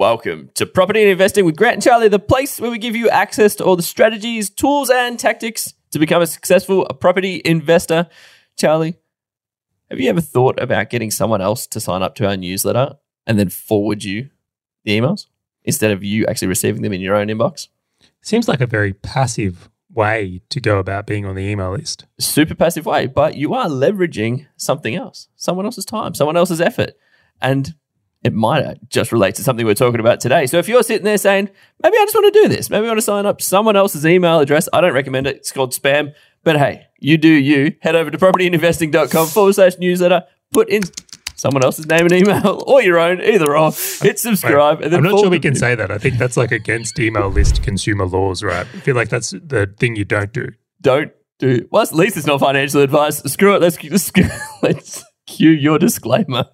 Welcome to Property and Investing with Grant and Charlie, the place where we give you access to all the strategies, tools, and tactics to become a successful property investor. Charlie, have you ever thought about getting someone else to sign up to our newsletter and then forward you the emails instead of you actually receiving them in your own inbox? Seems like a very passive way to go about being on the email list. Super passive way, but you are leveraging something else, someone else's time, someone else's effort. And it might just relate to something we're talking about today. So if you're sitting there saying, maybe I just want to do this, maybe I want to sign up someone else's email address, I don't recommend it. It's called spam. But hey, you do you. Head over to propertyinvesting.com forward slash newsletter, put in someone else's name and email or your own, either or. Hit subscribe. And then I'm not sure we can say that. I think that's like against email list consumer laws, right? I feel like that's the thing you don't do. Don't do. Well, at least it's not financial advice. Screw it. Let's, let's cue your disclaimer.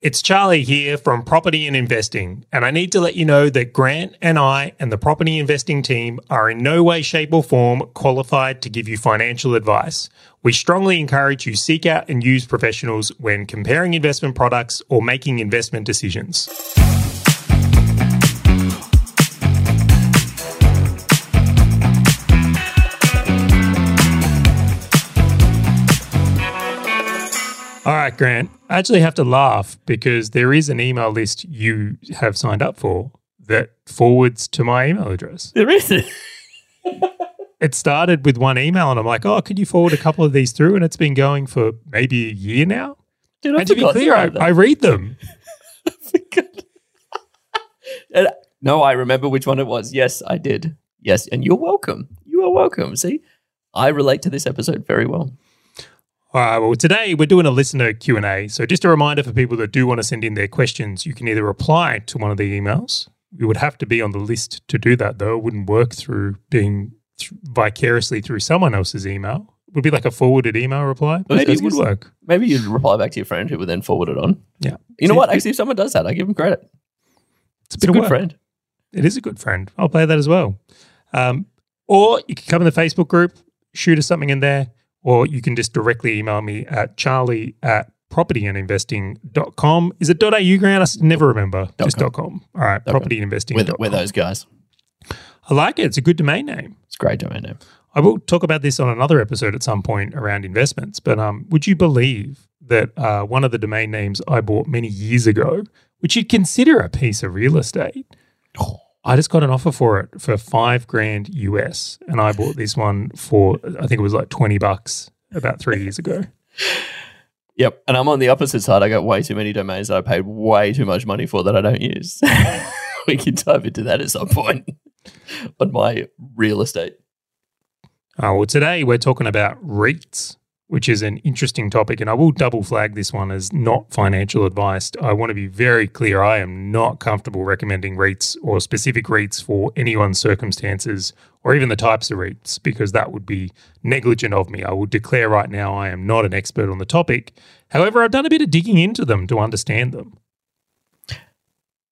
It's Charlie here from Property and Investing, and I need to let you know that Grant and I and the property investing team are in no way, shape, or form qualified to give you financial advice. We strongly encourage you seek out and use professionals when comparing investment products or making investment decisions. All right, Grant. I actually have to laugh because there is an email list you have signed up for that forwards to my email address. There is. It started with one email, and I'm like, oh, could you forward a couple of these through? And it's been going for maybe a year now. Dude, I and to be clear, I. I read them. And- no, I remember which one it was. Yes, I did. Yes, and you're welcome. You are welcome. See, I relate to this episode very well. All right. Well, today we're doing a listener Q and A. So, just a reminder for people that do want to send in their questions, you can either reply to one of the emails. You would have to be on the list to do that, though. It wouldn't work through being th- vicariously through someone else's email. It would be like a forwarded email reply. Maybe it would work. Maybe you'd reply back to your friend who would then forward it on. Yeah. You know See, what? Actually, if someone does that, I give them credit. It's a It's a of good work. friend. It is a good friend. I'll play that as well. Um, or you can come in the Facebook group, shoot us something in there, or you can just directly email me at charlie at propertyandinvesting.com. Is it .au, Grant? I never remember. Dot just com. .com. All right, com. propertyandinvesting.com. We're, we're those guys. I like it. It's a good domain name. It's a great domain name. I will talk about this on another episode at some point around investments. But um, would you believe that uh, one of the domain names I bought many years ago, which you'd consider a piece of real estate, I just got an offer for it for five grand US, and I bought this one for I think it was like twenty bucks about three years ago. Yep. And I'm on the opposite side. I got way too many domains that I paid way too much money for that I don't use. we can dive into that at some point on my real estate. Uh, well, today we're talking about REITs, which is an interesting topic, and I will double flag this one as not financial advice. I want to be very clear. I am not comfortable recommending REITs or specific REITs for anyone's circumstances or even the types of REITs because that would be negligent of me. I will declare right now I am not an expert on the topic. However, I've done a bit of digging into them to understand them.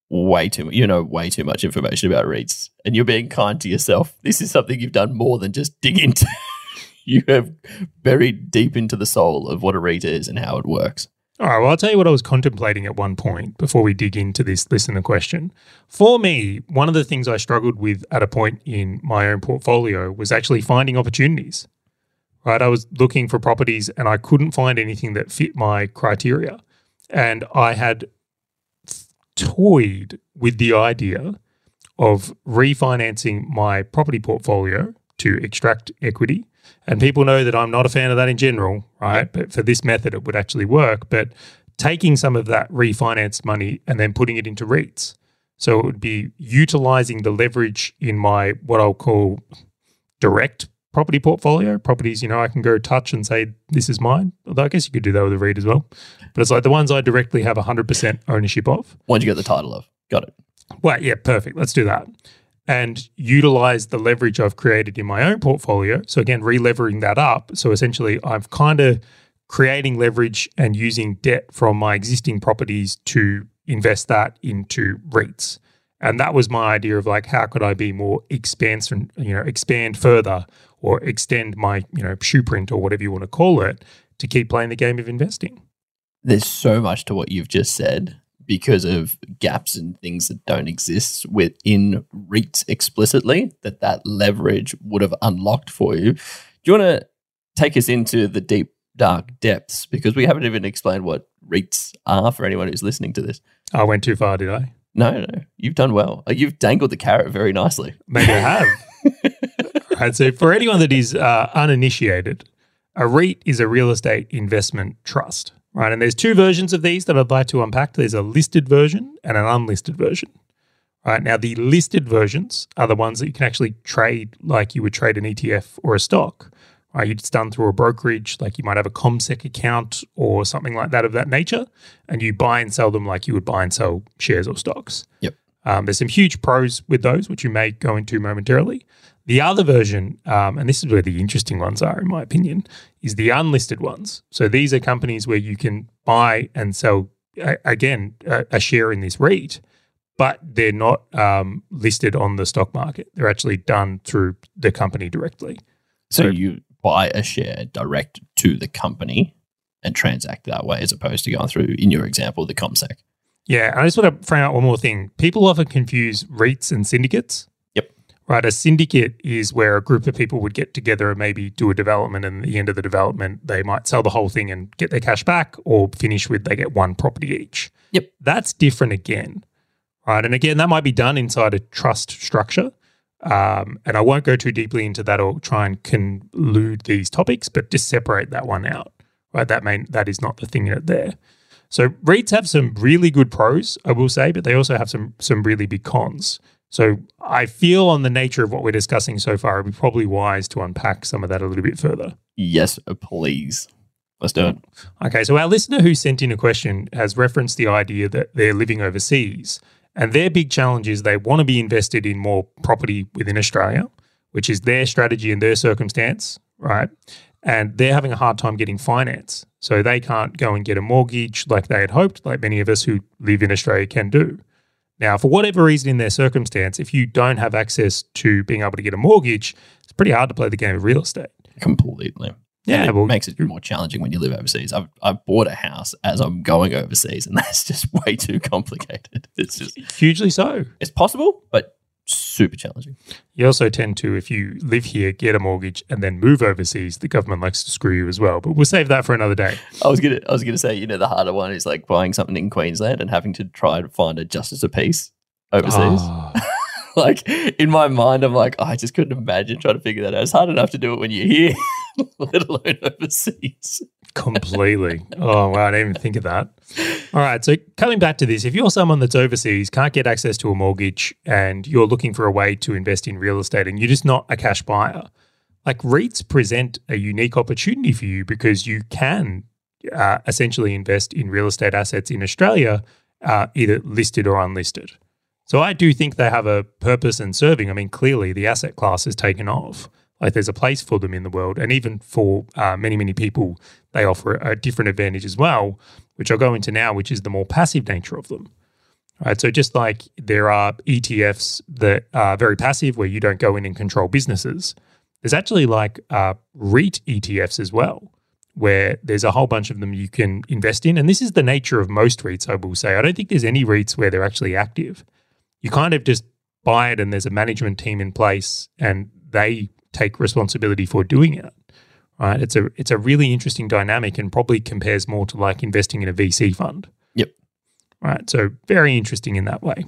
Way too You know way too much information about REITs. And you're being kind to yourself. This is something you've done more than just dig into. you have buried deep into the soul of what a REIT is and how it works. All right, well, I'll tell you what I was contemplating at one point before we dig into this listener question. For me, one of the things I struggled with at a point in my own portfolio was actually finding opportunities. Right, I was looking for properties and I couldn't find anything that fit my criteria. And I had toyed with the idea of refinancing my property portfolio to extract equity. And people know that I'm not a fan of that in general, right? But for this method, it would actually work. But taking some of that refinanced money and then putting it into REITs. So it would be utilizing the leverage in my what I'll call direct property portfolio. Properties, you know, I can go touch and say, this is mine. Although I guess you could do that with a REIT as well. But it's like the ones I directly have 100% ownership of. Once you get the title of. Got it. Well, yeah, perfect. Let's do that. And utilize the leverage I've created in my own portfolio. So, again, relevering that up. So, essentially, I've kind of creating leverage and using debt from my existing properties to invest that into REITs. And that was my idea of like, how could I be more expansion, you know, expand further or extend my, you know, shoe print or whatever you want to call it to keep playing the game of investing. There's so much to what you've just said, because of gaps and things that don't exist within REITs explicitly that that leverage would have unlocked for you. Do you want to take us into the deep dark depths because we haven't even explained what REITs are for anyone who's listening to this. I went too far, did I? No, no, you've done well. Uh, You've dangled the carrot very nicely. Maybe I have. right. So, for anyone that is uh, uninitiated, a REIT is a real estate investment trust, right? And there's two versions of these that I'd like to unpack. There's a listed version and an unlisted version. Right now, the listed versions are the ones that you can actually trade like you would trade an ETF or a stock. Right, you'd it's done through a brokerage, like you might have a CommSec account or something like that of that nature, and you buy and sell them like you would buy and sell shares or stocks. Yep. Um, there's some huge pros with those, which you may go into momentarily. The other version, um, and this is where the interesting ones are, in my opinion, is the unlisted ones. So these are companies where you can buy and sell, again, a, a share in this REIT, but they're not um, listed on the stock market. They're actually done through the company directly. So So- you buy a share direct to the company and transact that way as opposed to going through, in your example, the CommSec. Yeah, and I just want to frame out one more thing. People often confuse REITs and syndicates. Right. A syndicate is where a group of people would get together and maybe do a development, and at the end of the development, they might sell the whole thing and get their cash back, or finish with they get one property each. Yep. That's different again. Right. And again, that might be done inside a trust structure. Um, and I won't go too deeply into that or try and conclude these topics, but just separate that one out. Right. That main that is not the thing there. So REITs have some really good pros, I will say, but they also have some some really big cons. So I feel on the nature of what we're discussing so far, it'd be probably wise to unpack some of that a little bit further. Yes, please. Let's do it. Okay, so our listener who sent in a question has referenced the idea that they're living overseas, and their big challenge is they want to be invested in more property within Australia, which is their strategy and their circumstance, right? And they're having a hard time getting finance. So they can't go and get a mortgage like they had hoped, like many of us who live in Australia can do. Now, for whatever reason in their circumstance, if you don't have access to being able to get a mortgage, it's pretty hard to play the game of real estate. Completely. Yeah, And it well, makes it more challenging when you live overseas. I've, I've bought a house as I'm going overseas, and that's just way too complicated. It's just, hugely so. it's possible, but super challenging. You also tend to, if you live here, get a mortgage and then move overseas, the government likes to screw you as well. But we'll save that for another day. I was gonna I was gonna say, you know, the harder one is like buying something in Queensland and having to try and find a justice of peace overseas. Oh, like in my mind, I'm like, oh, I just couldn't imagine trying to figure that out. It's hard enough to do it when you're here, let alone overseas. Completely. Oh, wow. I didn't even think of that. All right. So, coming back to this, if you're someone that's overseas, can't get access to a mortgage, and you're looking for a way to invest in real estate and you're just not a cash buyer, like REITs present a unique opportunity for you because you can uh, essentially invest in real estate assets in Australia, uh, either listed or unlisted. So I do think they have a purpose in serving. I mean, clearly the asset class has taken off. Like there's a place for them in the world, and even for uh, many many people, they offer a different advantage as well, which I'll go into now, which is the more passive nature of them. Right. So just like there are ETFs that are very passive, where you don't go in and control businesses, there's actually like uh, REIT ETFs as well, where there's a whole bunch of them you can invest in. And this is the nature of most REITs, I will say. I don't think there's any REITs where they're actually active. You kind of just buy it and there's a management team in place and they take responsibility for doing it. Right. It's a it's a really interesting dynamic and probably compares more to like investing in a VC fund. Yep. Right. So very interesting in that way.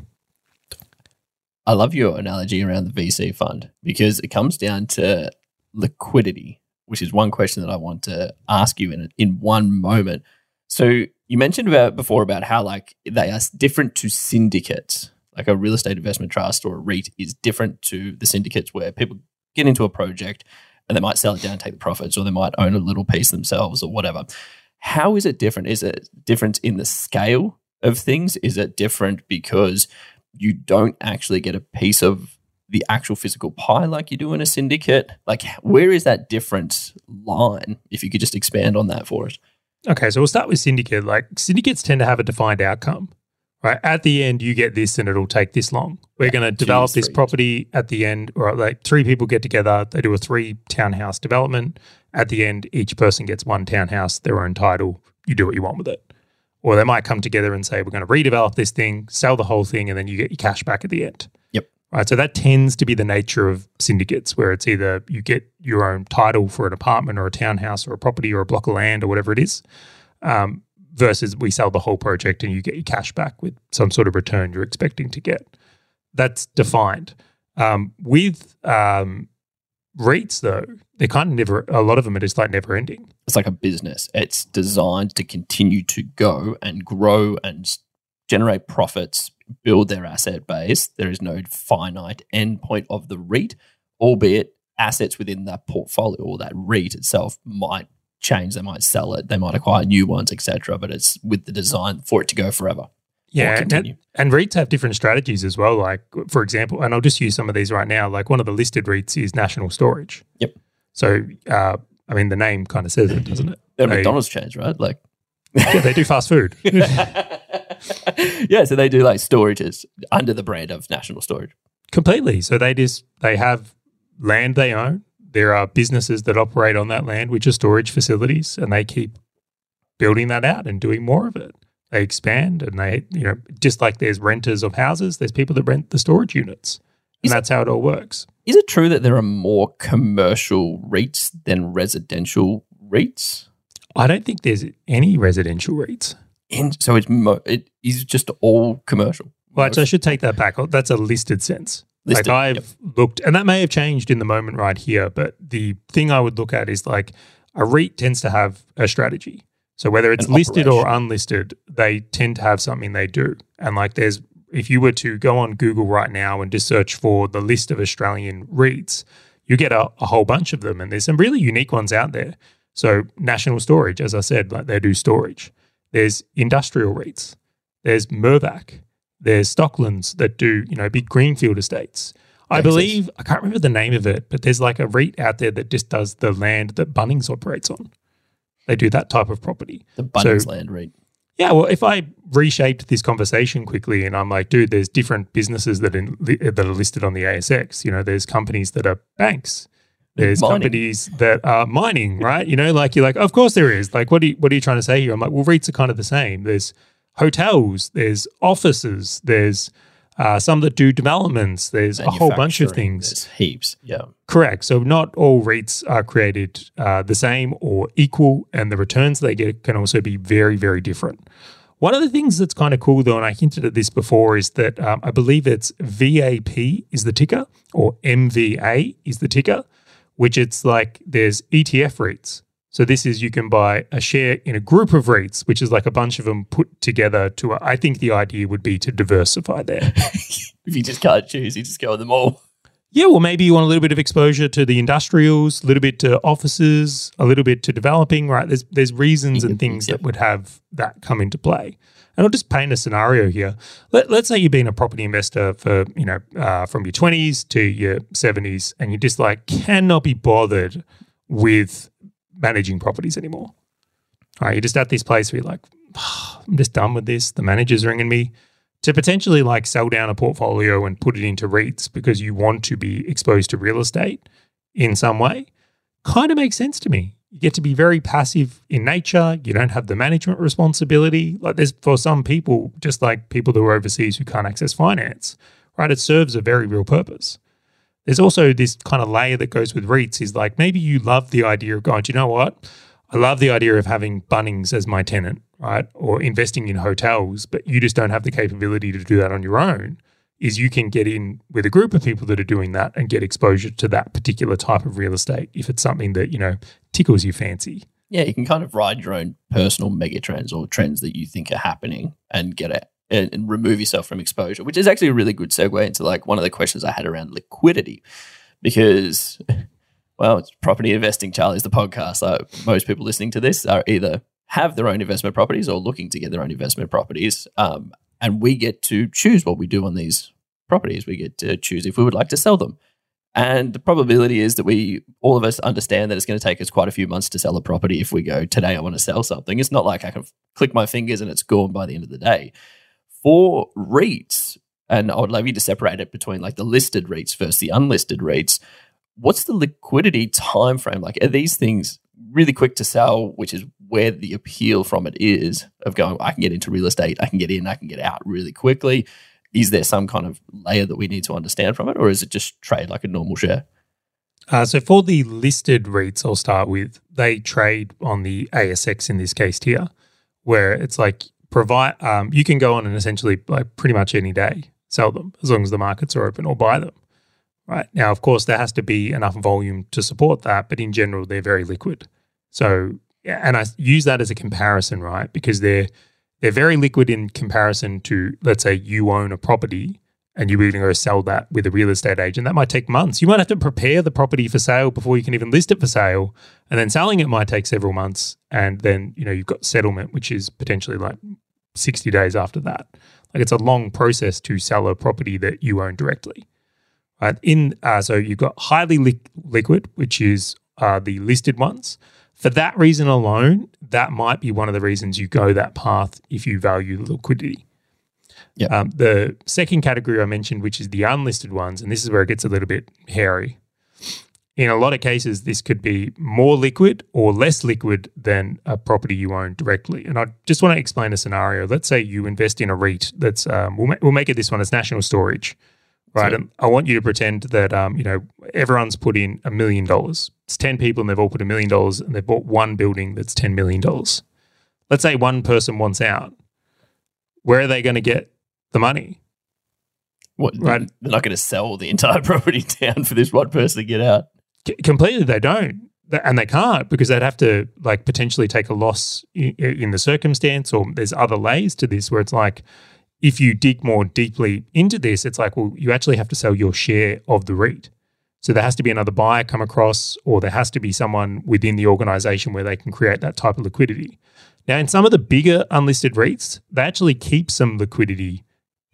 I love your analogy around the VC fund because it comes down to liquidity, which is one question that I want to ask you in in one moment. So you mentioned about before about how like they are different to syndicates. Like a real estate investment trust or a REIT is different to the syndicates where people get into a project and they might sell it down, and take the profits, or they might own a little piece themselves or whatever. How is it different? Is it different in the scale of things? Is it different because you don't actually get a piece of the actual physical pie like you do in a syndicate? Like, where is that different line? If you could just expand on that for us. Okay, so we'll start with syndicate. Like syndicates tend to have a defined outcome, right? At the end, you get this, and it'll take this long. We're going to develop this property at the end, or like three people get together, they do a three townhouse development. At the end, each person gets one townhouse, their own title. You do what you want with it. Or they might come together and say, we're going to redevelop this thing, sell the whole thing, and then you get your cash back at the end. Yep. Right. So that tends to be the nature of syndicates, where it's either you get your own title for an apartment or a townhouse or a property or a block of land or whatever it is, um, versus we sell the whole project and you get your cash back with some sort of return you're expecting to get. That's defined. Um, with um, REITs, though, they're kind of never, a lot of them are just like never ending. It's like a business. It's designed to continue to go and grow and generate profits, build their asset base. There is no finite endpoint of the REIT, albeit assets within that portfolio or that REIT itself might change. They might sell it, they might acquire new ones, etc. But it's with the design for it to go forever. Yeah, and, and REITs have different strategies as well. Like, for example, and I'll just use some of these right now. Like, one of the listed REITs is National Storage. Yep. So, uh, I mean, the name kind of says it, doesn't it? They're They- McDonald's change, right? Like yeah, they do fast food. yeah, so they do like storages under the brand of National Storage. Completely. So they just they have land they own. There are businesses that operate on that land, which are storage facilities, and they keep building that out and doing more of it. They expand and they, you know, just like there's renters of houses, there's people that rent the storage units. And Is- that's how it all works. Is it true that there are more commercial REITs than residential REITs? I don't think there's any residential REITs. And so it's mo- it is just all commercial. Well, actually, I should take that back. That's a listed sense. Listed, like I've yep. looked, and that may have changed in the moment right here, but the thing I would look at is like a REIT tends to have a strategy. So whether it's An listed or unlisted, they tend to have something they do. And like there's, if you were to go on Google right now and just search for the list of Australian REITs, you get a, a whole bunch of them. And there's some really unique ones out there. So National Storage, as I said, like they do storage. There's industrial REITs. There's Mirvac. There's Stocklands that do, you know, big greenfield estates. I sense. believe I can't remember the name of it, but there's like a REIT out there that just does the land that Bunnings operates on. They do that type of property. The Bunnings So- Land REIT. Yeah, well, if I reshaped this conversation quickly and I'm like, dude, there's different businesses that in, that are listed on the ASX. You know, there's companies that are banks. There's Mining. companies that are mining, right? You know, like you're like, of course there is. Like, what are you, what are you trying to say here? I'm like, well, REITs are kind of the same. There's hotels, there's offices, there's uh, some that do developments. There's a whole bunch of things. There's heaps. Yeah. Correct. So not all REITs are created uh, the same or equal, and the returns they get can also be very, very different. One of the things that's kind of cool, though, and I hinted at this before, is that um, I believe it's VAP is the ticker, or MVA is the ticker, which it's like there's ETF REITs. So this is you can buy a share in a group of REITs, which is like a bunch of them put together to. I think the idea would be to diversify there. If you just can't choose, you just go with them all. Yeah, well, maybe you want a little bit of exposure to the industrials, a little bit to offices, a little bit to developing, right? There's there's reasons and things Yep. that would have that come into play. And I'll just paint a scenario here. Let, let's say you've been a property investor for, you know, uh, from your 20s to your 70s, and you just like cannot be bothered with managing properties anymore. All right, you're just at this place where you're like, "Ah, I'm just done with this. The manager's ringing me to potentially like sell down a portfolio and put it into REITs because you want to be exposed to real estate in some way kind of makes sense to me. You get to be very passive in nature. You don't have the management responsibility. Like there's for some people, just like people that are overseas who can't access finance, right? It serves a very real purpose. There's also this kind of layer that goes with REITs is like maybe you love the idea of going, you know what? I love the idea of having Bunnings as my tenant, right? Or investing in hotels, but you just don't have the capability to do that on your own. Is you can get in with a group of people that are doing that and get exposure to that particular type of real estate if it's something that, you know, tickles your fancy. Yeah, you can kind of ride your own personal megatrends or trends that you think are happening and get it and, and remove yourself from exposure, which is actually a really good segue into like one of the questions I had around liquidity. Because, well, it's property investing, Charlie's the podcast. So most people listening to this are either have their own investment properties or looking to get their own investment properties. Um, and we get to choose what we do on these properties. We get to choose if we would like to sell them. And the probability is that we, all of us, understand that it's going to take us quite a few months to sell a property if we go, today I want to sell something. It's not like I can click my fingers and it's gone by the end of the day. For REITs, and I would love you to separate it between like the listed REITs versus the unlisted REITs. What's the liquidity time frame? Like, are these things really quick to sell, which is where the appeal from it is of going, I can get into real estate, I can get in, I can get out really quickly. Is there some kind of layer that we need to understand from it, or is it just trade like a normal share? Uh, so for the listed REITs, I'll start with they trade on the ASX in this case here, where it's like provide um, you can go on and essentially like pretty much any day sell them as long as the markets are open or buy them. Right now, of course, there has to be enough volume to support that, but in general, they're very liquid. So, and I use that as a comparison, right? Because they're they're very liquid in comparison to, let's say, you own a property and you're going to sell that with a real estate agent. That might take months. You might have to prepare the property for sale before you can even list it for sale, and then selling it might take several months. And then you know you've got settlement, which is potentially like sixty days after that. Like it's a long process to sell a property that you own directly. Right? In uh, so you've got highly li- liquid, which is uh, the listed ones. For that reason alone, that might be one of the reasons you go that path if you value liquidity. Yeah. Um, the second category I mentioned, which is the unlisted ones, and this is where it gets a little bit hairy. In a lot of cases, this could be more liquid or less liquid than a property you own directly. And I just want to explain a scenario. Let's say you invest in a REIT that's, um, we'll, ma- we'll make it this one as national storage, right? And I want you to pretend that, um, you know, everyone's put in a million dollars. It's 10 people and they've all put a million dollars and they've bought one building that's $10 million. Let's say one person wants out. Where are they going to get the money? What, Right. They're not going to sell the entire property down for this one person to get out. C- completely they don't and they can't because they'd have to like potentially take a loss in, in the circumstance or there's other layers to this where it's like if you dig more deeply into this it's like well you actually have to sell your share of the REIT. So there has to be another buyer come across or there has to be someone within the organization where they can create that type of liquidity. Now in some of the bigger unlisted REITs they actually keep some liquidity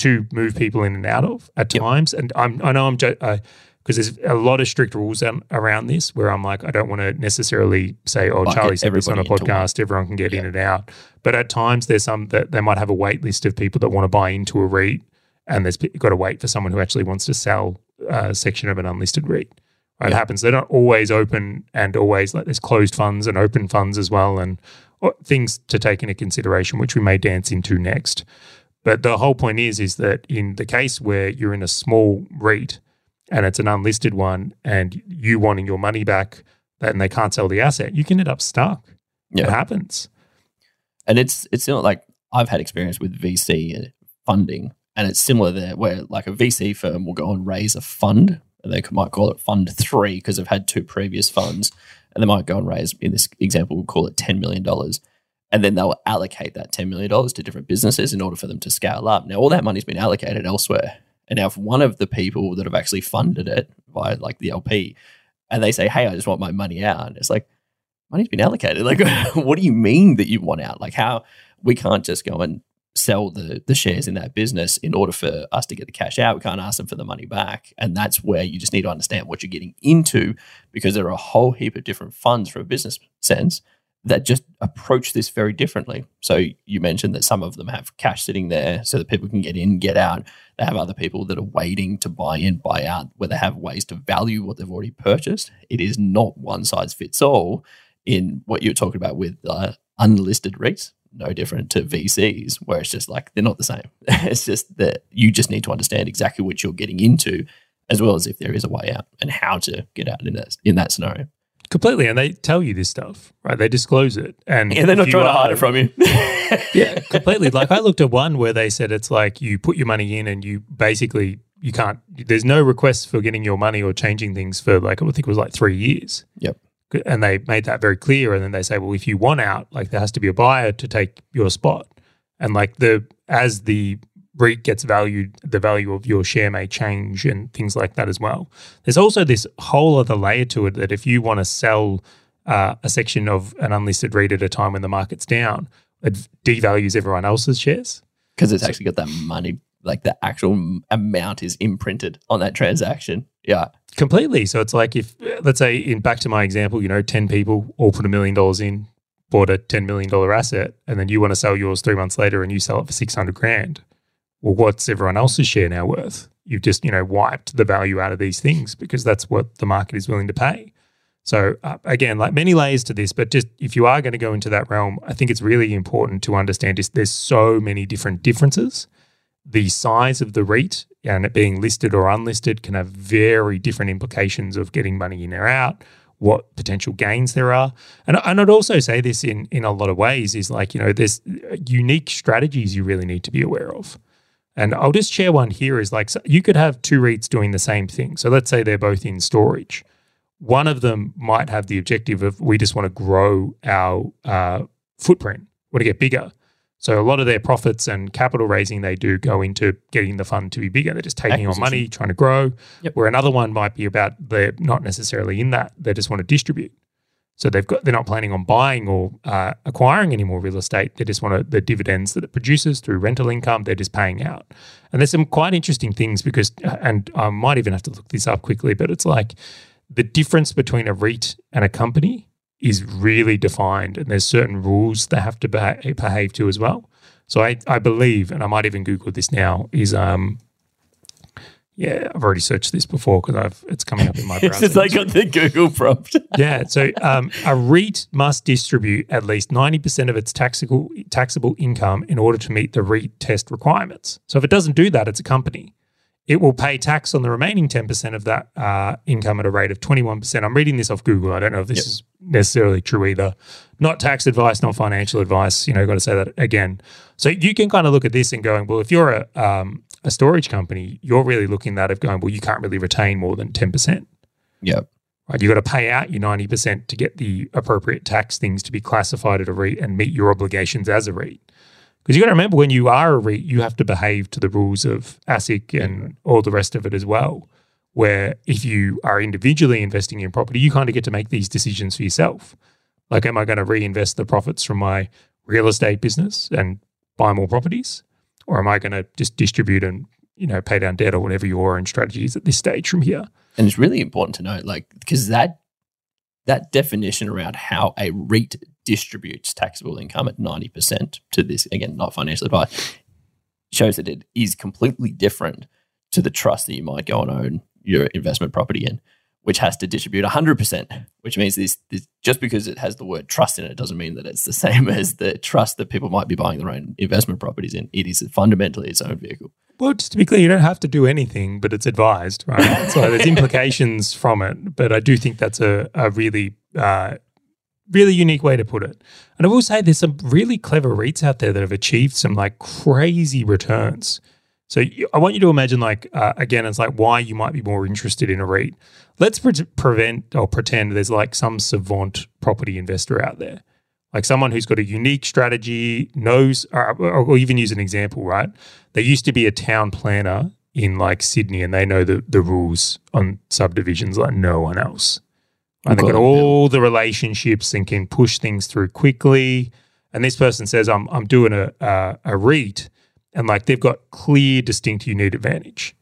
to move people in and out of at Yep. times. And I'm, I know I'm jo- because there's a lot of strict rules an- around this where I'm like, I don't want to necessarily say, oh, Bucket Charlie said this on a podcast, everyone can get in and out. But at times there's some that they might have a wait list of people that want to buy into a REIT and there's got to wait for someone who actually wants to sell a section of an unlisted REIT. Right, It happens. They're not always open and always like there's closed funds and open funds as well and uh, things to take into consideration, which we may dance into next. But the whole point is, is that in the case where you're in a small REIT and it's an unlisted one and you wanting your money back and they can't sell the asset, you can end up stuck. Yeah. It happens. And it's it's not like I've had experience with VC funding, and it's similar there, where like a VC firm will go and raise a fund, and they might call it Fund Three because they've had two previous funds, and they might go and raise, in this example, we'll call it ten million dollars, and then they'll allocate that ten million dollars to different businesses in order for them to scale up. Now, all that money's been allocated elsewhere, and now if one of the people that have actually funded it via like the LP, and they say, "Hey, I just want my money out," and it's like money's been allocated. Like, what do you mean that you want out? Like, how we can't just go and sell the the shares in that business in order for us to get the cash out. We can't ask them for the money back, and that's where you just need to understand what you're getting into because there are a whole heap of different funds from a business sense that just approach this very differently. So you mentioned that some of them have cash sitting there so that people can get in, get out. They have other people that are waiting to buy in, buy out, where they have ways to value what they've already purchased. It is not one size fits all in what you're talking about with uh, unlisted REITs, no different to VCs, where it's just like they're not the same. it's just that you just need to understand exactly what you're getting into, as well as if there is a way out and how to get out in that in that scenario. Completely. And they tell you this stuff, right? They disclose it. And Yeah, they're not trying to hide it from you. yeah, completely. Like I looked at one where they said it's like you put your money in and you basically you can't. There's no request for getting your money or changing things for like I think it was like three years. Yep. And they made that very clear. And then they say, well, if you want out, like there has to be a buyer to take your spot. And like the as the REIT gets valued, the value of your share may change and things like that as well. There's also this whole other layer to it that if you want to sell uh, a section of an unlisted REIT at a time when the market's down, it devalues everyone else's shares. because it's actually got that money, like the actual amount is imprinted on that transaction. Yeah, Completely. So it's like if, let's say, in back to my example, you know, 10 people all put a million dollars in, bought a $10 million asset, and then you want to sell yours three months later and you sell it for 600 grand. Well, what's everyone else's share now worth? You've just, you know, wiped the value out of these things because that's what the market is willing to pay. So uh, again, like many layers to this, but just if you are going to go into that realm, I think it's really important to understand is there's so many different differences. The size of the REIT and it being listed or unlisted can have very different implications of getting money in or out, what potential gains there are. And, and I'd also say this in in a lot of ways is like, you know, there's unique strategies you really need to be aware of. And I'll just share one here is like so you could have two REITs doing the same thing. So let's say they're both in storage one of them might have the objective of we just want to grow our uh, footprint, want to get bigger. So a lot of their profits and capital raising they do go into getting the fund to be bigger. They're just taking on money, trying to grow. Yep. Where another one might be about they're not necessarily in that; they just want to distribute. So they've got they're not planning on buying or uh, acquiring any more real estate. They just want to, the dividends that it produces through rental income. They're just paying out. And there's some quite interesting things because, and I might even have to look this up quickly, but it's like the difference between a REIT and a company is really defined, and there's certain rules they have to behave, behave to as well. So I, I believe, and I might even Google this now, is um, yeah, I've already searched this before because I've it's coming up in my browser. Since I got the Google prompt. yeah, so um, a REIT must distribute at least ninety percent of its taxable taxable income in order to meet the REIT test requirements. So if it doesn't do that, it's a company it will pay tax on the remaining 10% of that uh, income at a rate of 21%. I'm reading this off Google. I don't know if this yep. is necessarily true either. Not tax advice, not financial advice. You know, got to say that again. So you can kind of look at this and going, well, if you're a, um, a storage company, you're really looking at it going, well, you can't really retain more than 10%. Yep. Right, you've got to pay out your 90% to get the appropriate tax things to be classified at a REIT and meet your obligations as a REIT. Because you got to remember when you are a REIT, you have to behave to the rules of ASIC and all the rest of it as well. Where if you are individually investing in property, you kind of get to make these decisions for yourself. Like, am I going to reinvest the profits from my real estate business and buy more properties? Or am I going to just distribute and, you know, pay down debt or whatever your own strategy is at this stage from here? And it's really important to note, like, because that that definition around how a REIT distributes taxable income at 90% to this, again, not financial advice, shows that it is completely different to the trust that you might go and own your investment property in, which has to distribute 100%, which means this, this just because it has the word trust in it doesn't mean that it's the same as the trust that people might be buying their own investment properties in. It is fundamentally its own vehicle. Well, just to be clear, you don't have to do anything, but it's advised, right? so there's implications from it. But I do think that's a, a really uh, really unique way to put it. And I will say there's some really clever REITs out there that have achieved some like crazy returns. So I want you to imagine like uh, again, it's like why you might be more interested in a REIT. Let's pre- prevent or pretend there's like some savant property investor out there, like someone who's got a unique strategy, knows, or, or even use an example, right? There used to be a town planner in like Sydney, and they know the the rules on subdivisions like no one else. And they've got all the relationships and can push things through quickly. And this person says, I'm, I'm doing a, a, a REIT, and like they've got clear, distinct, unique advantage.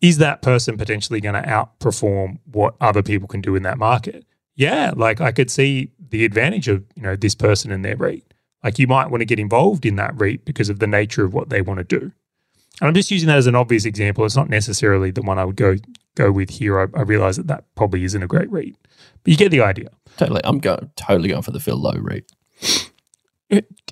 Is that person potentially going to outperform what other people can do in that market? Yeah, like I could see the advantage of you know this person and their REIT. Like you might want to get involved in that REIT because of the nature of what they want to do. And I'm just using that as an obvious example. It's not necessarily the one I would go go with here. I, I realize that that probably isn't a great REIT. But you get the idea. Totally. I'm going totally going for the Phil Lowe rate.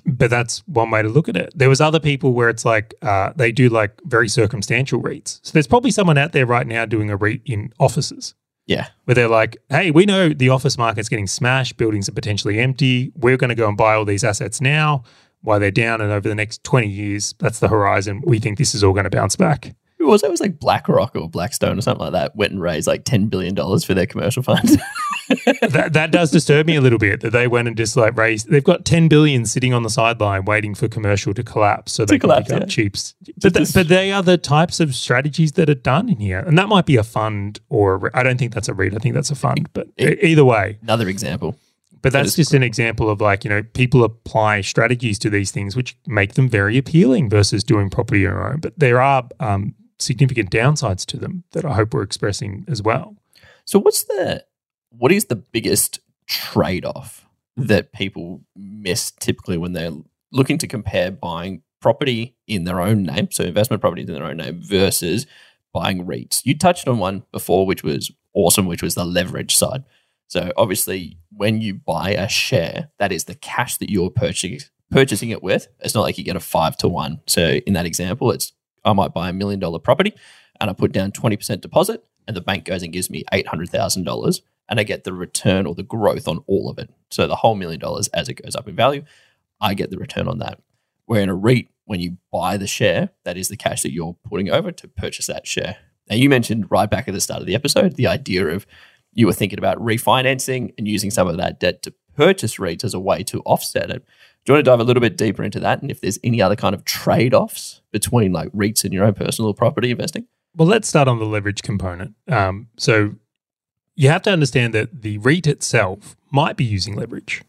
But that's one way to look at it. There was other people where it's like uh, they do like very circumstantial REITs. So there's probably someone out there right now doing a REIT in offices. Yeah. Where they're like, hey, we know the office market's getting smashed, buildings are potentially empty. We're going to go and buy all these assets now while they're down. And over the next 20 years, that's the horizon. We think this is all going to bounce back who was it? It was like BlackRock or Blackstone or something like that went and raised like $10 billion for their commercial fund. that, that does disturb me a little bit that they went and just like raised, they've got 10 billion sitting on the sideline waiting for commercial to collapse so they can collapse, pick yeah. up cheaps. But, but they are the types of strategies that are done in here. And that might be a fund or I don't think that's a REIT. I think that's a fund. But it, either way. Another example. But that's just an example of like, you know, people apply strategies to these things which make them very appealing versus doing property on your own. But there are um, significant downsides to them that I hope we're expressing as well. So what's the what is the biggest trade-off that people miss typically when they're looking to compare buying property in their own name, so investment properties in their own name versus buying REITs? You touched on one before which was awesome, which was the leverage side. So obviously, when you buy a share, that is the cash that you're purchasing purchasing it with. It's not like you get a five to one. So in that example, it's I might buy a million dollar property and I put down twenty percent deposit, and the bank goes and gives me eight hundred thousand dollars, and I get the return or the growth on all of it. So the whole million dollars as it goes up in value, I get the return on that. Where in a REIT, when you buy the share, that is the cash that you're putting over to purchase that share. Now, you mentioned right back at the start of the episode the idea of you were thinking about refinancing and using some of that debt to purchase REITs as a way to offset it. Do you want to dive a little bit deeper into that and if there's any other kind of trade offs between like REITs and your own personal property investing? Well, let's start on the leverage component. Um, so you have to understand that the REIT itself might be using leverage.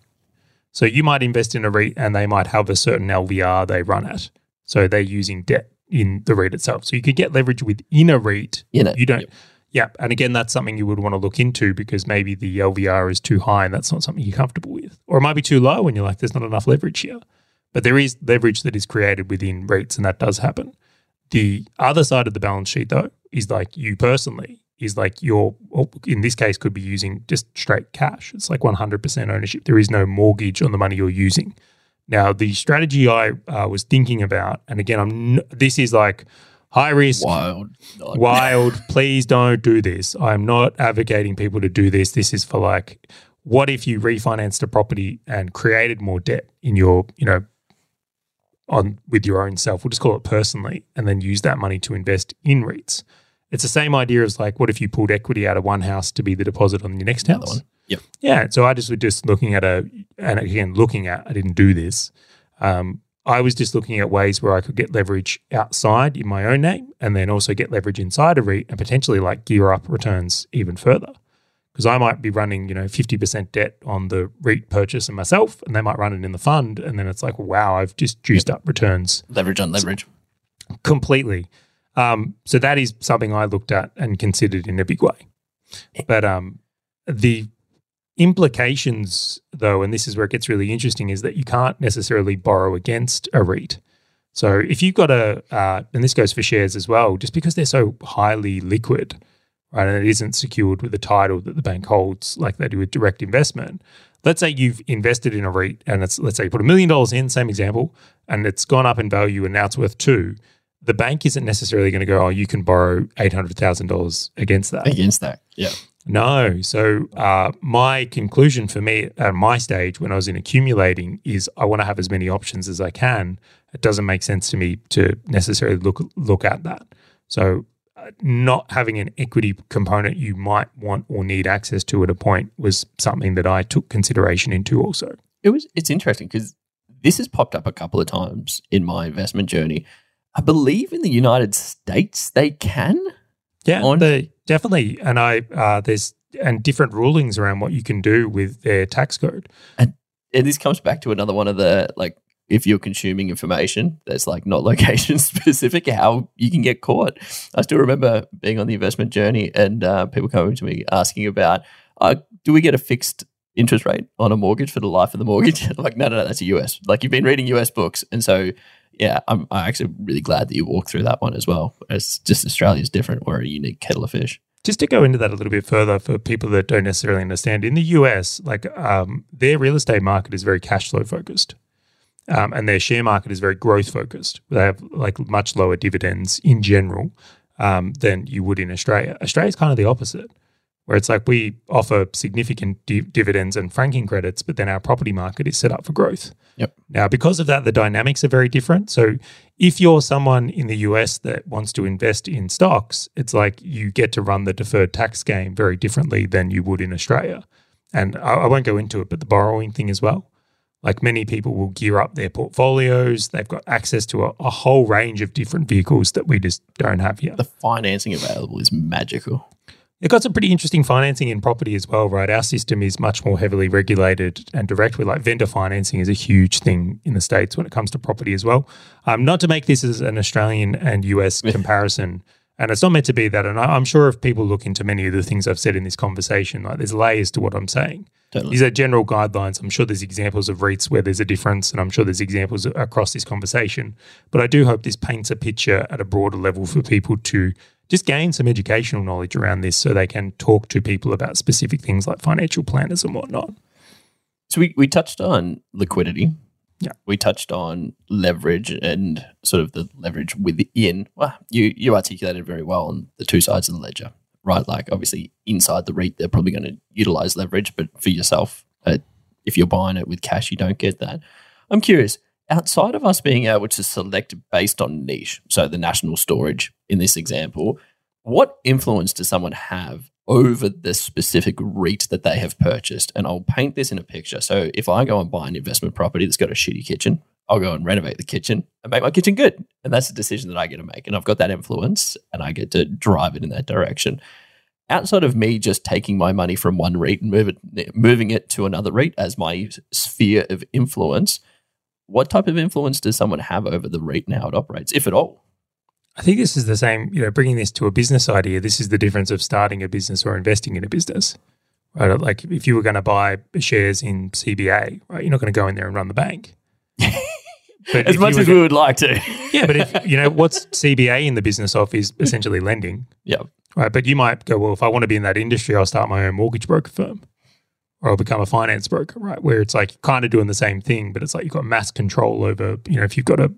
So you might invest in a REIT and they might have a certain LVR they run at. So they're using debt in the REIT itself. So you could get leverage within a REIT. In it. You don't. Yep. Yeah. And again, that's something you would want to look into because maybe the LVR is too high and that's not something you're comfortable with. Or it might be too low and you're like, there's not enough leverage here. But there is leverage that is created within REITs and that does happen. The other side of the balance sheet, though, is like you personally, is like your, well, in this case, could be using just straight cash. It's like 100% ownership. There is no mortgage on the money you're using. Now, the strategy I uh, was thinking about, and again, I'm n- this is like high risk, Wild. Wild. Please don't do this. I'm not advocating people to do this. This is for like, what if you refinanced a property and created more debt in your, you know, on with your own self? We'll just call it personally, and then use that money to invest in REITs. It's the same idea as like, what if you pulled equity out of one house to be the deposit on your next house? Yep. Yeah. So I just was just looking at a, and again, looking at, I didn't do this. Um, I was just looking at ways where I could get leverage outside in my own name and then also get leverage inside a REIT and potentially like gear up returns even further. Because I might be running, you know, 50% debt on the REIT purchase and myself, and they might run it in the fund. And then it's like, wow, I've just juiced up returns Leverage on leverage. completely. Um, so that is something I looked at and considered in a big way. But um, the implications, though, and this is where it gets really interesting, is that you can't necessarily borrow against a REIT. So if you've got a, uh, and this goes for shares as well, just because they're so highly liquid, right, and it isn't secured with the title that the bank holds like they do with direct investment. Let's say you've invested in a REIT and it's, let's say you put a million dollars in, same example, and it's gone up in value and now it's worth two. The bank isn't necessarily going to go, oh, you can borrow $800,000 against that. Against that. Yeah. No. So uh, my conclusion for me at my stage when I was in accumulating is I want to have as many options as I can. It doesn't make sense to me to necessarily look look at that. So uh, not having an equity component you might want or need access to at a point was something that I took consideration into also. It was it's interesting because this has popped up a couple of times in my investment journey. I believe in the United States they can. Yeah, On- they definitely. And I uh, there's and different rulings around what you can do with their tax code. And this comes back to another one of the like if you're consuming information that's like not location specific, how you can get caught. I still remember being on the investment journey and uh, people coming to me asking about, uh, do we get a fixed interest rate on a mortgage for the life of the mortgage? I'm like, no, no, no, that's a US. Like you've been reading US books, and so yeah, I'm, I'm actually really glad that you walked through that one as well. It's just Australia's different. We're a unique kettle of fish. Just to go into that a little bit further for people that don't necessarily understand, in the US, like um, their real estate market is very cash flow focused. Um, and their share market is very growth focused. They have like much lower dividends in general um, than you would in Australia. Australia is kind of the opposite, where it's like we offer significant di- dividends and franking credits, but then our property market is set up for growth. Yep. Now, because of that, the dynamics are very different. So, if you're someone in the US that wants to invest in stocks, it's like you get to run the deferred tax game very differently than you would in Australia. And I, I won't go into it, but the borrowing thing as well. Like many people will gear up their portfolios. They've got access to a, a whole range of different vehicles that we just don't have here. The financing available is magical. They've got some pretty interesting financing in property as well, right? Our system is much more heavily regulated and direct. With like vendor financing is a huge thing in the states when it comes to property as well. Um, not to make this as an Australian and US comparison, and it's not meant to be that. And I, I'm sure if people look into many of the things I've said in this conversation, like there's layers to what I'm saying. Totally. These are general guidelines. I'm sure there's examples of REITs where there's a difference, and I'm sure there's examples across this conversation. But I do hope this paints a picture at a broader level for people to just gain some educational knowledge around this so they can talk to people about specific things like financial planners and whatnot. So we, we touched on liquidity. Yeah. We touched on leverage and sort of the leverage within. Well, you you articulated very well on the two sides of the ledger, right? Like obviously inside the REIT, they're probably going to utilize leverage, but for yourself, uh, if you're buying it with cash, you don't get that. I'm curious, outside of us being able to select based on niche, so the national storage in this example, what influence does someone have over the specific REIT that they have purchased? And I'll paint this in a picture. So if I go and buy an investment property that's got a shitty kitchen, I'll go and renovate the kitchen and make my kitchen good. And that's a decision that I get to make. And I've got that influence and I get to drive it in that direction. Outside of me just taking my money from one REIT and move it, moving it to another REIT as my sphere of influence, what type of influence does someone have over the REIT and how it operates, if at all? I think this is the same, you know, bringing this to a business idea. This is the difference of starting a business or investing in a business, right? Like if you were going to buy shares in CBA, right, you're not going to go in there and run the bank. As much as we would like to. yeah, but if, you know, what's CBA in the business of is essentially lending. Yeah. Right. But you might go, well, if I want to be in that industry, I'll start my own mortgage broker firm or I'll become a finance broker, right? Where it's like kind of doing the same thing, but it's like you've got mass control over, you know, if you've got a,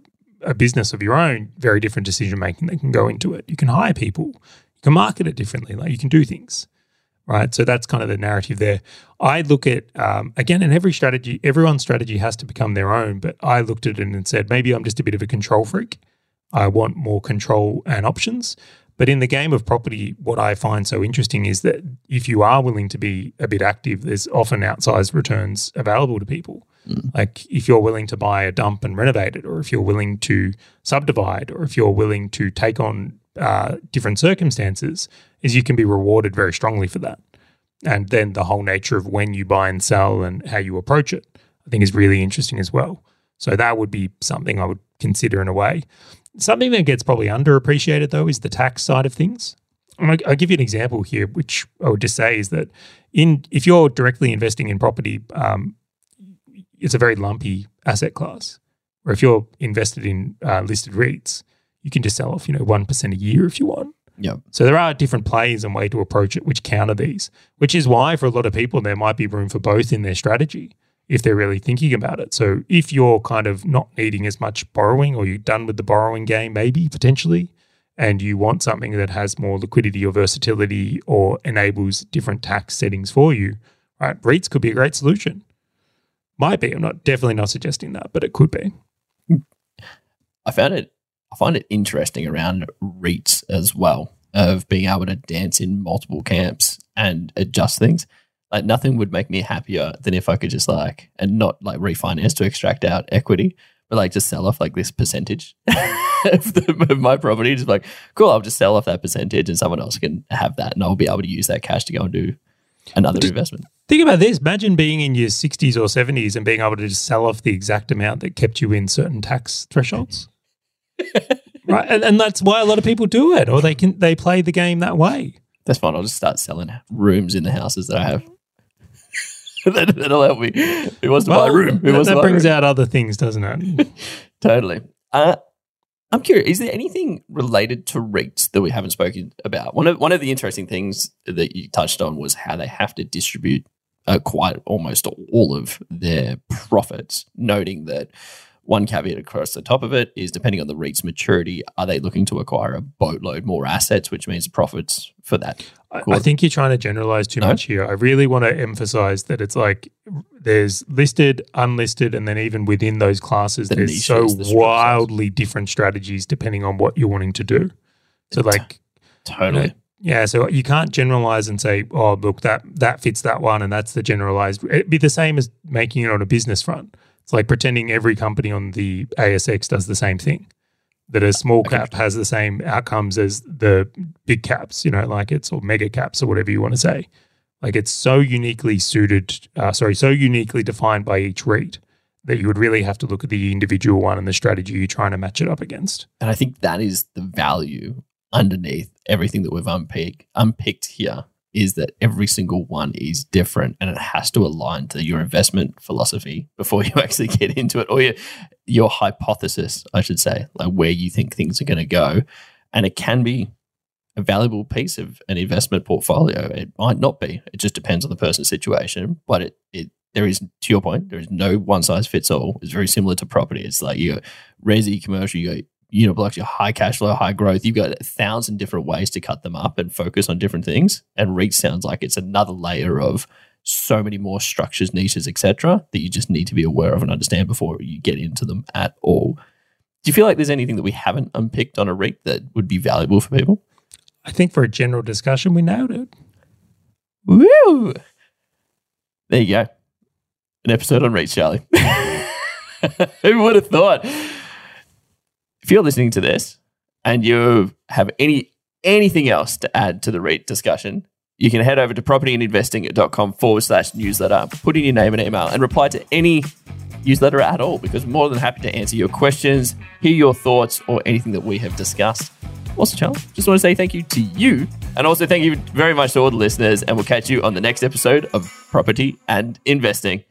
a business of your own, very different decision making that can go into it. You can hire people, you can market it differently, like you can do things, right? So that's kind of the narrative there. I look at, um, again, in every strategy, everyone's strategy has to become their own, but I looked at it and said, maybe I'm just a bit of a control freak. I want more control and options. But in the game of property, what I find so interesting is that if you are willing to be a bit active, there's often outsized returns available to people. Mm. Like if you're willing to buy a dump and renovate it, or if you're willing to subdivide, or if you're willing to take on uh, different circumstances, is you can be rewarded very strongly for that. And then the whole nature of when you buy and sell and how you approach it, I think is really interesting as well. So that would be something I would consider in a way. Something that gets probably underappreciated though is the tax side of things. And I'll give you an example here, which I would just say is that in if you're directly investing in property, um, it's a very lumpy asset class. Or if you're invested in uh, listed REITs, you can just sell off, you know, one percent a year if you want. Yeah. So there are different plays and way to approach it which counter these, which is why for a lot of people there might be room for both in their strategy if they're really thinking about it. So if you're kind of not needing as much borrowing or you're done with the borrowing game, maybe potentially, and you want something that has more liquidity or versatility or enables different tax settings for you, right? REITs could be a great solution. Might be. I'm not definitely not suggesting that, but it could be. I found it I find it interesting around REITs as well of being able to dance in multiple camps and adjust things. Like nothing would make me happier than if I could just like and not like refinance to extract out equity, but like just sell off like this percentage of, the, of my property. Just like, cool, I'll just sell off that percentage and someone else can have that and I'll be able to use that cash to go and do another Just- investment. Think about this. Imagine being in your 60s or 70s and being able to just sell off the exact amount that kept you in certain tax thresholds. right. And, and that's why a lot of people do it, or they can they play the game that way. That's fine. I'll just start selling rooms in the houses that I have. that, that'll help me. Who wants to buy a room? Who that, wants that brings room? out other things, doesn't it? Totally. Uh, I'm curious. Is there anything related to REITs that we haven't spoken about? One of one of the interesting things that you touched on was how they have to distribute uh, quite almost all of their profits. Noting that one caveat across the top of it is depending on the REIT's maturity, are they looking to acquire a boatload more assets, which means profits for that? I, I think you're trying to generalize too No? much here. I really want to emphasize that it's like there's listed, unlisted, and then even within those classes, The there's so the wildly different strategies depending on what you're wanting to do. So, like, Totally. Yeah, so you can't generalize and say, "Oh, look, that that fits that one, and that's the generalized." It'd be the same as making it on a business front. It's like pretending every company on the ASX does the same thing. That a small cap has the same outcomes as the big caps. You know, like it's or mega caps or whatever you want to say. Like it's so uniquely suited, uh, sorry, so uniquely defined by each REIT that you would really have to look at the individual one and the strategy you're trying to match it up against. And I think that is the value underneath everything that we've unpicked unpicked here is that every single one is different and it has to align to your investment philosophy before you actually get into it or your, your hypothesis, I should say, like where you think things are going to go. And it can be a valuable piece of an investment portfolio. It might not be. It just depends on the person's situation. But it, it there is, to your point, there is no one size fits all. It's very similar to property. It's like you resi, commercial, you got like your high cash flow, high growth. You've got a thousand different ways to cut them up and focus on different things. And REIT sounds like it's another layer of so many more structures, niches, etc., that you just need to be aware of and understand before you get into them at all. Do you feel like there's anything that we haven't unpicked on a REIT that would be valuable for people? I think for a general discussion, we nailed it. Woo! There you go. An episode on REITs, Charlie. Who would have thought? If you're listening to this and you have any anything else to add to the REIT discussion, you can head over to propertyandinvesting.com forward slash newsletter, put in your name and email, and reply to any newsletter at all because more than happy to answer your questions, hear your thoughts, or anything that we have discussed. Also, Charlie, just want to say thank you to you. And also thank you very much to all the listeners. And we'll catch you on the next episode of Property and Investing.